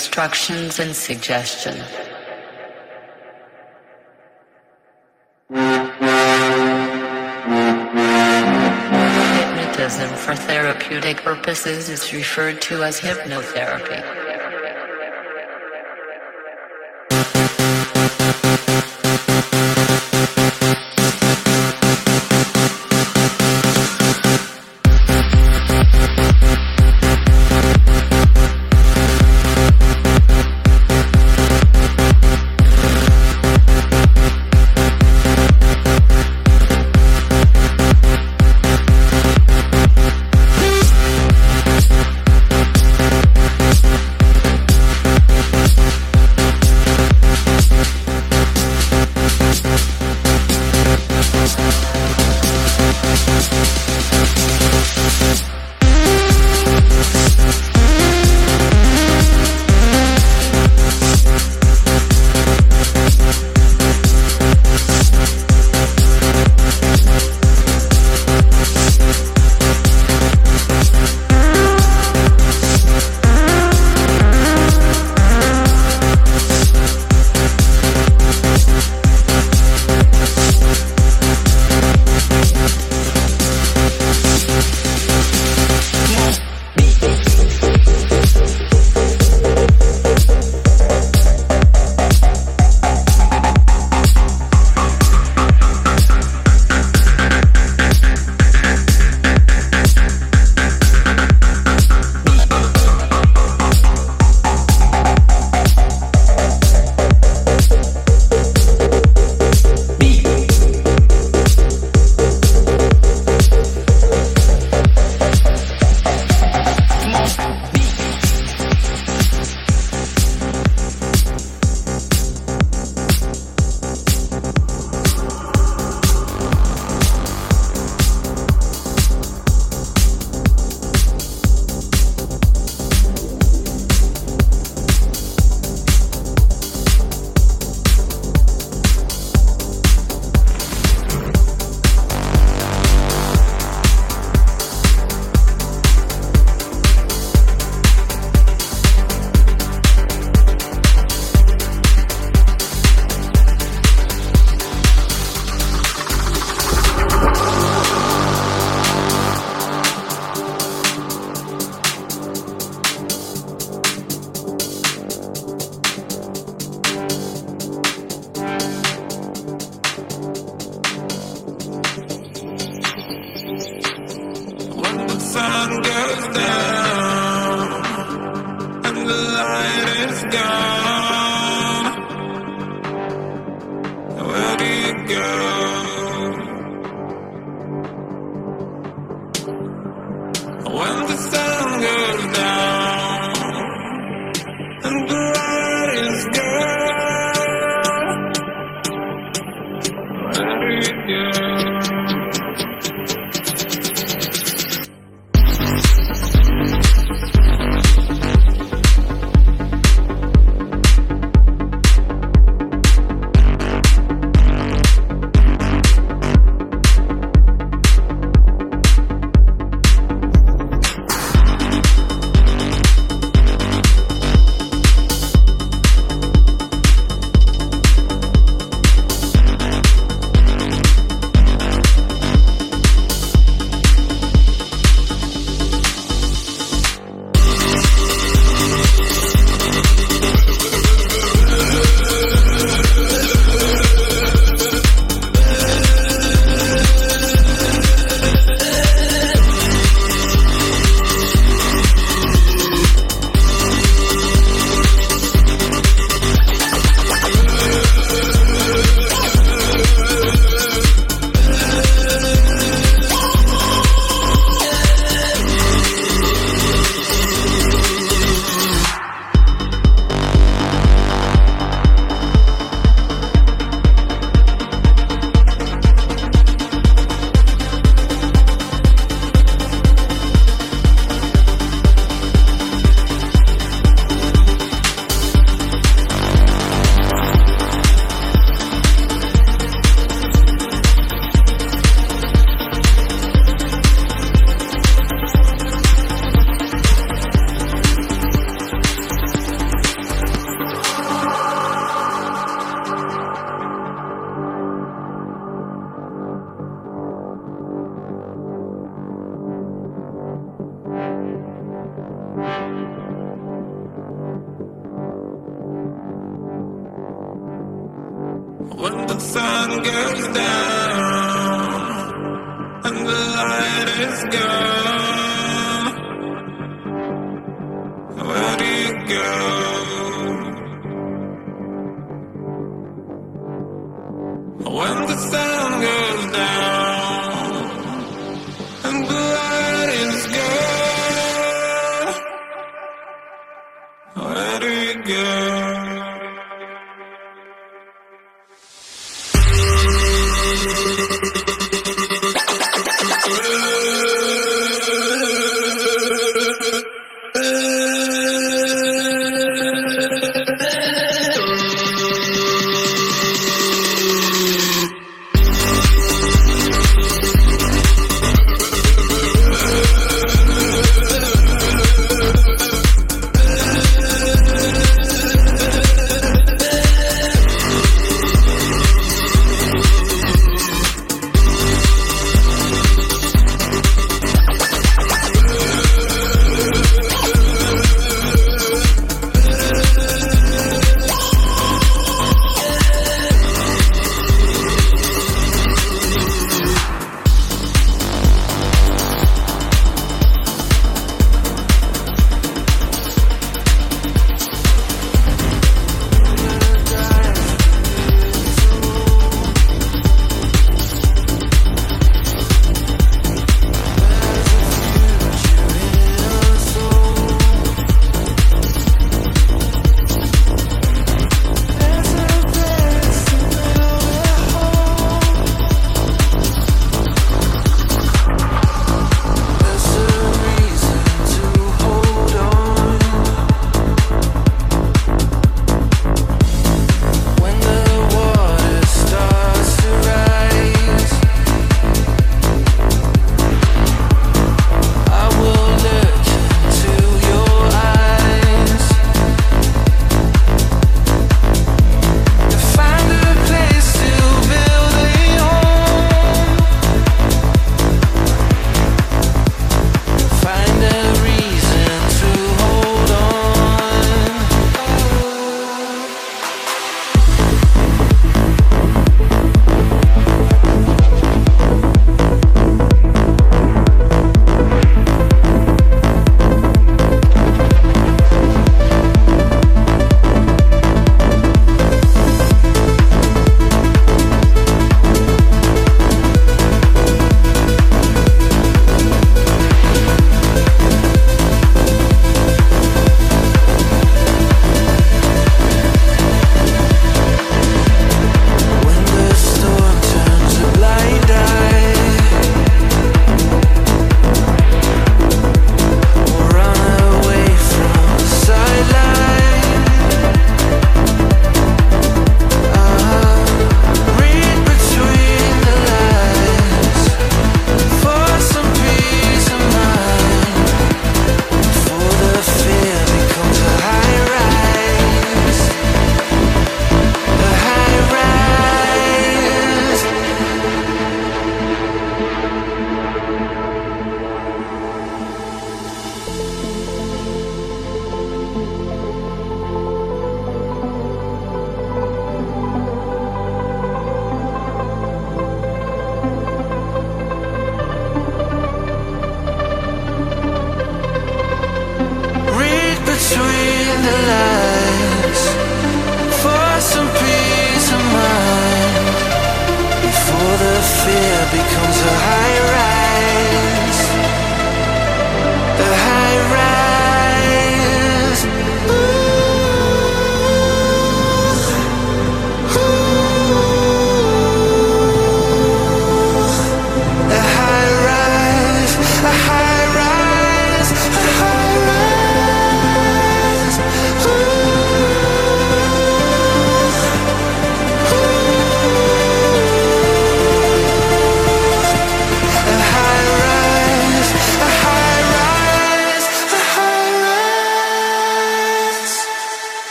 instructions and suggestion. Hypnotism for therapeutic purposes is referred to as hypnotherapy.